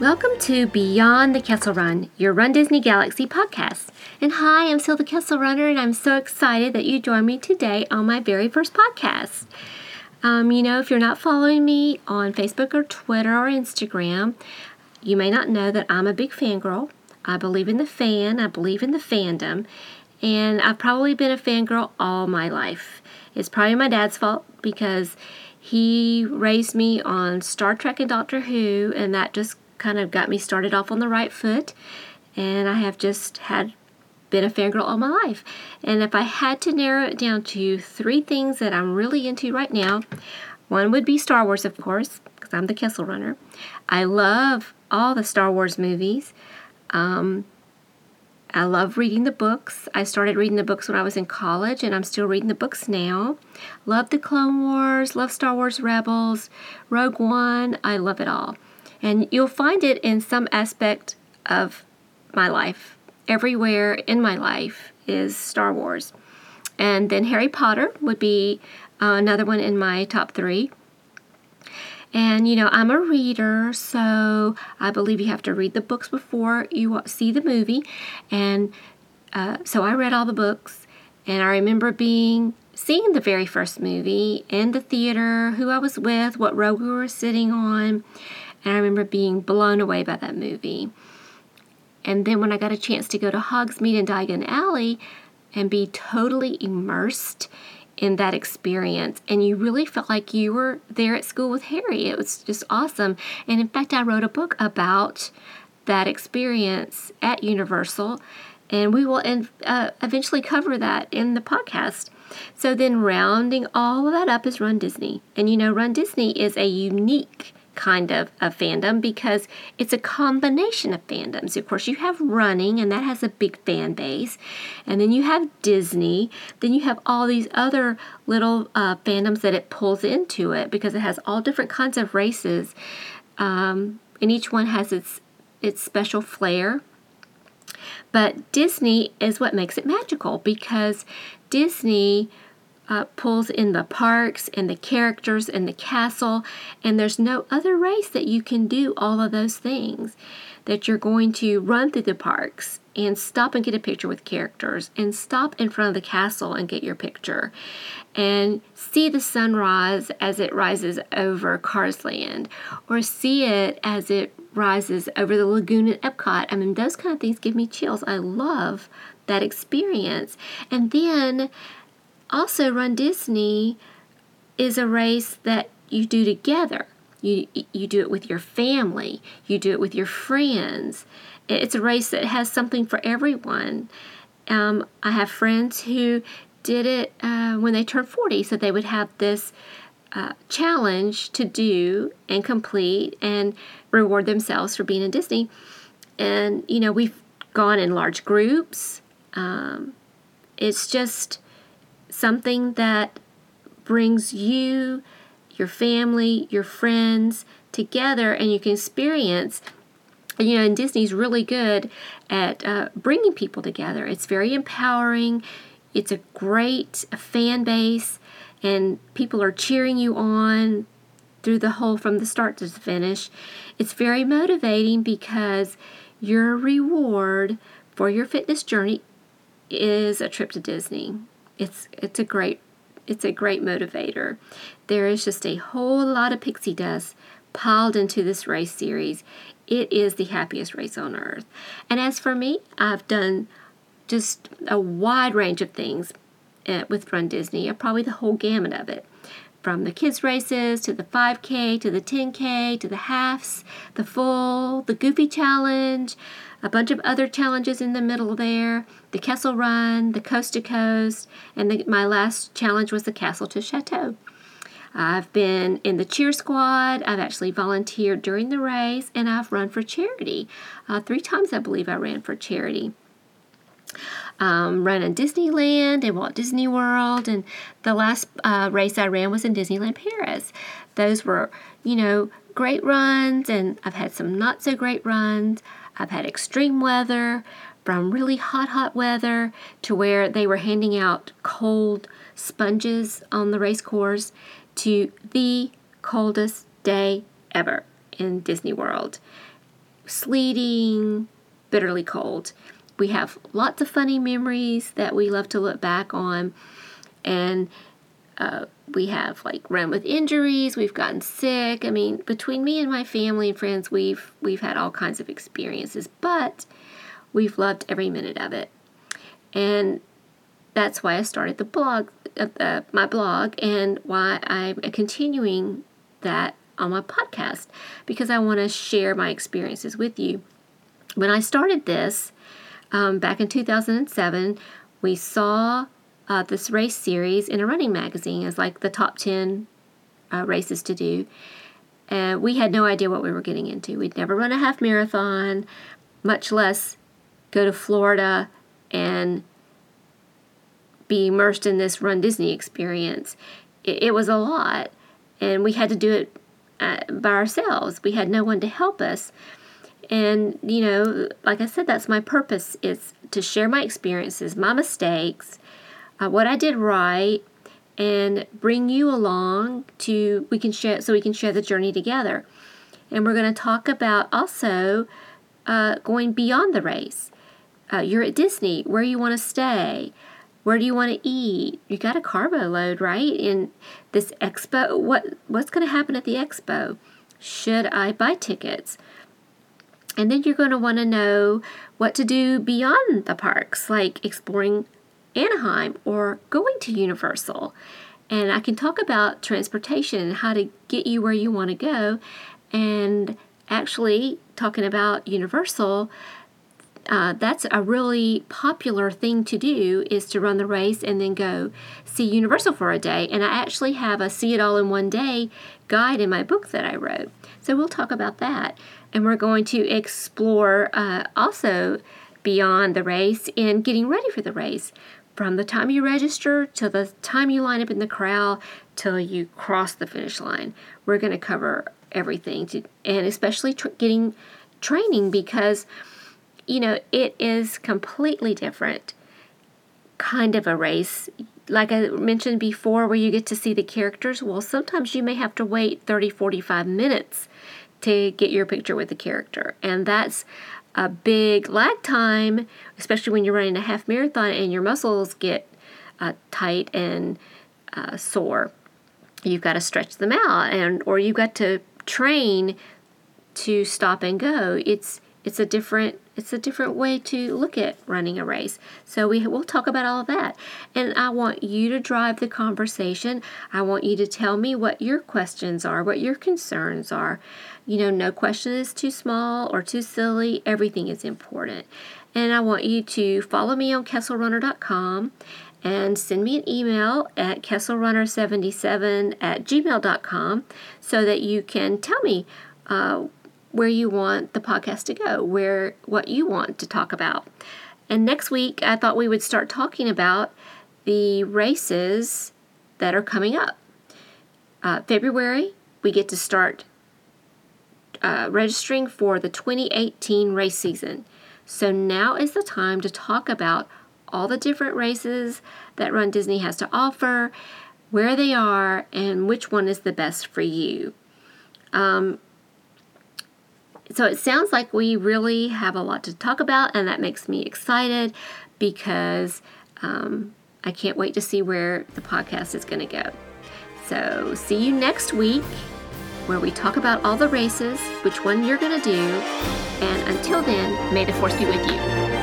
Welcome to Beyond the Kessel Run, your Run Disney Galaxy podcast. And hi, I'm Sil the Kessel Runner, and I'm so excited that you joined me today on my very first podcast. Um, you know, if you're not following me on Facebook or Twitter or Instagram, you may not know that I'm a big fangirl. I believe in the fan, I believe in the fandom, and I've probably been a fangirl all my life. It's probably my dad's fault because he raised me on Star Trek and Doctor Who, and that just kind of got me started off on the right foot. And I have just had been a fangirl all my life. And if I had to narrow it down to three things that I'm really into right now, one would be Star Wars, of course, because I'm the Kessel Runner. I love all the Star Wars movies. Um, I love reading the books. I started reading the books when I was in college, and I'm still reading the books now. Love the Clone Wars, love Star Wars Rebels, Rogue One. I love it all. And you'll find it in some aspect of my life. Everywhere in my life is Star Wars. And then Harry Potter would be uh, another one in my top three. And you know, I'm a reader, so I believe you have to read the books before you see the movie. And uh, so I read all the books, and I remember being seeing the very first movie in the theater, who I was with, what row we were sitting on, and I remember being blown away by that movie. And then when I got a chance to go to Hogsmeade and Diagon Alley and be totally immersed in that experience and you really felt like you were there at school with Harry. It was just awesome. And in fact, I wrote a book about that experience at Universal and we will uh, eventually cover that in the podcast. So then rounding all of that up is Run Disney. And you know, Run Disney is a unique kind of a fandom because it's a combination of fandoms. Of course, you have running, and that has a big fan base, and then you have Disney. Then you have all these other little uh, fandoms that it pulls into it because it has all different kinds of races, um, and each one has its its special flair. But Disney is what makes it magical because Disney uh, pulls in the parks and the characters and the castle, and there's no other race that you can do all of those things. That you're going to run through the parks and stop and get a picture with characters, and stop in front of the castle and get your picture, and see the sunrise as it rises over Cars Land, or see it as it rises over the lagoon at Epcot. I mean, those kind of things give me chills. I love that experience. And then also, Run Disney is a race that you do together. You, you do it with your family, you do it with your friends. It's a race that has something for everyone. Um, I have friends who did it uh, when they turned 40, so they would have this uh, challenge to do and complete and reward themselves for being in Disney. And, you know, we've gone in large groups. Um, it's just something that brings you, your family, your friends together, and you can experience. You know, and Disney's really good at uh, bringing people together. It's very empowering. It's a great fan base, and people are cheering you on through the whole from the start to the finish. It's very motivating because your reward for your fitness journey is a trip to Disney it's it's a great it's a great motivator. There is just a whole lot of pixie dust piled into this race series. It is the happiest race on earth. And as for me, I've done just a wide range of things uh, with Run Disney, probably the whole gamut of it. From the kids' races to the 5K to the 10K to the halves, the full, the Goofy Challenge, a bunch of other challenges in the middle there the Kessel Run, the Coast to Coast, and the, my last challenge was the Castle to Chateau. I've been in the cheer squad. I've actually volunteered during the race, and I've run for charity. Uh, three times, I believe, I ran for charity. Um, run in Disneyland and Walt Disney World, and the last uh, race I ran was in Disneyland Paris. Those were, you know, great runs, and I've had some not so great runs. I've had extreme weather, from really hot, hot weather to where they were handing out cold sponges on the race course to the coldest day ever in Disney World. sleeting, bitterly cold. We have lots of funny memories that we love to look back on, and uh, we have like run with injuries. We've gotten sick. I mean, between me and my family and friends, we've we've had all kinds of experiences, but we've loved every minute of it, and that's why I started the blog, uh, uh, my blog, and why I'm continuing that on my podcast because I want to share my experiences with you. When I started this um, back in 2007, we saw uh, this race series in a running magazine as like the top 10 uh, races to do. And we had no idea what we were getting into. We'd never run a half marathon, much less go to Florida and be immersed in this Run Disney experience. It, it was a lot, and we had to do it uh, by ourselves. We had no one to help us. And, you know, like I said, that's my purpose is to share my experiences, my mistakes, uh, what I did right, and bring you along to we can share so we can share the journey together. And we're going to talk about also uh, going beyond the race. Uh, you're at Disney, where you want to stay, where do you want to eat? You got a carbo load, right? In this expo, what what's going to happen at the expo? Should I buy tickets? And then you're going to want to know what to do beyond the parks, like exploring Anaheim or going to Universal. And I can talk about transportation and how to get you where you want to go. And actually, talking about Universal, uh, that's a really popular thing to do is to run the race and then go see Universal for a day. And I actually have a see it all in one day guide in my book that I wrote. So we'll talk about that. And we're going to explore uh, also beyond the race and getting ready for the race. From the time you register to the time you line up in the corral till you cross the finish line, we're going to cover everything, to, and especially tr- getting training because you know, it is completely different kind of a race. Like I mentioned before, where you get to see the characters, well, sometimes you may have to wait 30, 45 minutes to get your picture with the character. And that's a big lag time, especially when you're running a half marathon and your muscles get uh, tight and uh, sore. You've got to stretch them out, and or you've got to train to stop and go. It's it's a different it's a different way to look at running a race. So we will talk about all of that. And I want you to drive the conversation. I want you to tell me what your questions are, what your concerns are. You know, no question is too small or too silly. Everything is important. And I want you to follow me on kesselrunner.com and send me an email at kesselrunner77 at gmail.com so that you can tell me uh, where you want the podcast to go, where what you want to talk about. And next week, I thought we would start talking about the races that are coming up. Uh, February, we get to start uh, registering for the 2018 race season. So now is the time to talk about all the different races that Run Disney has to offer, where they are, and which one is the best for you. Um, so it sounds like we really have a lot to talk about, and that makes me excited because um, I can't wait to see where the podcast is going to go. So, see you next week where we talk about all the races, which one you're going to do, and until then, may the force be with you.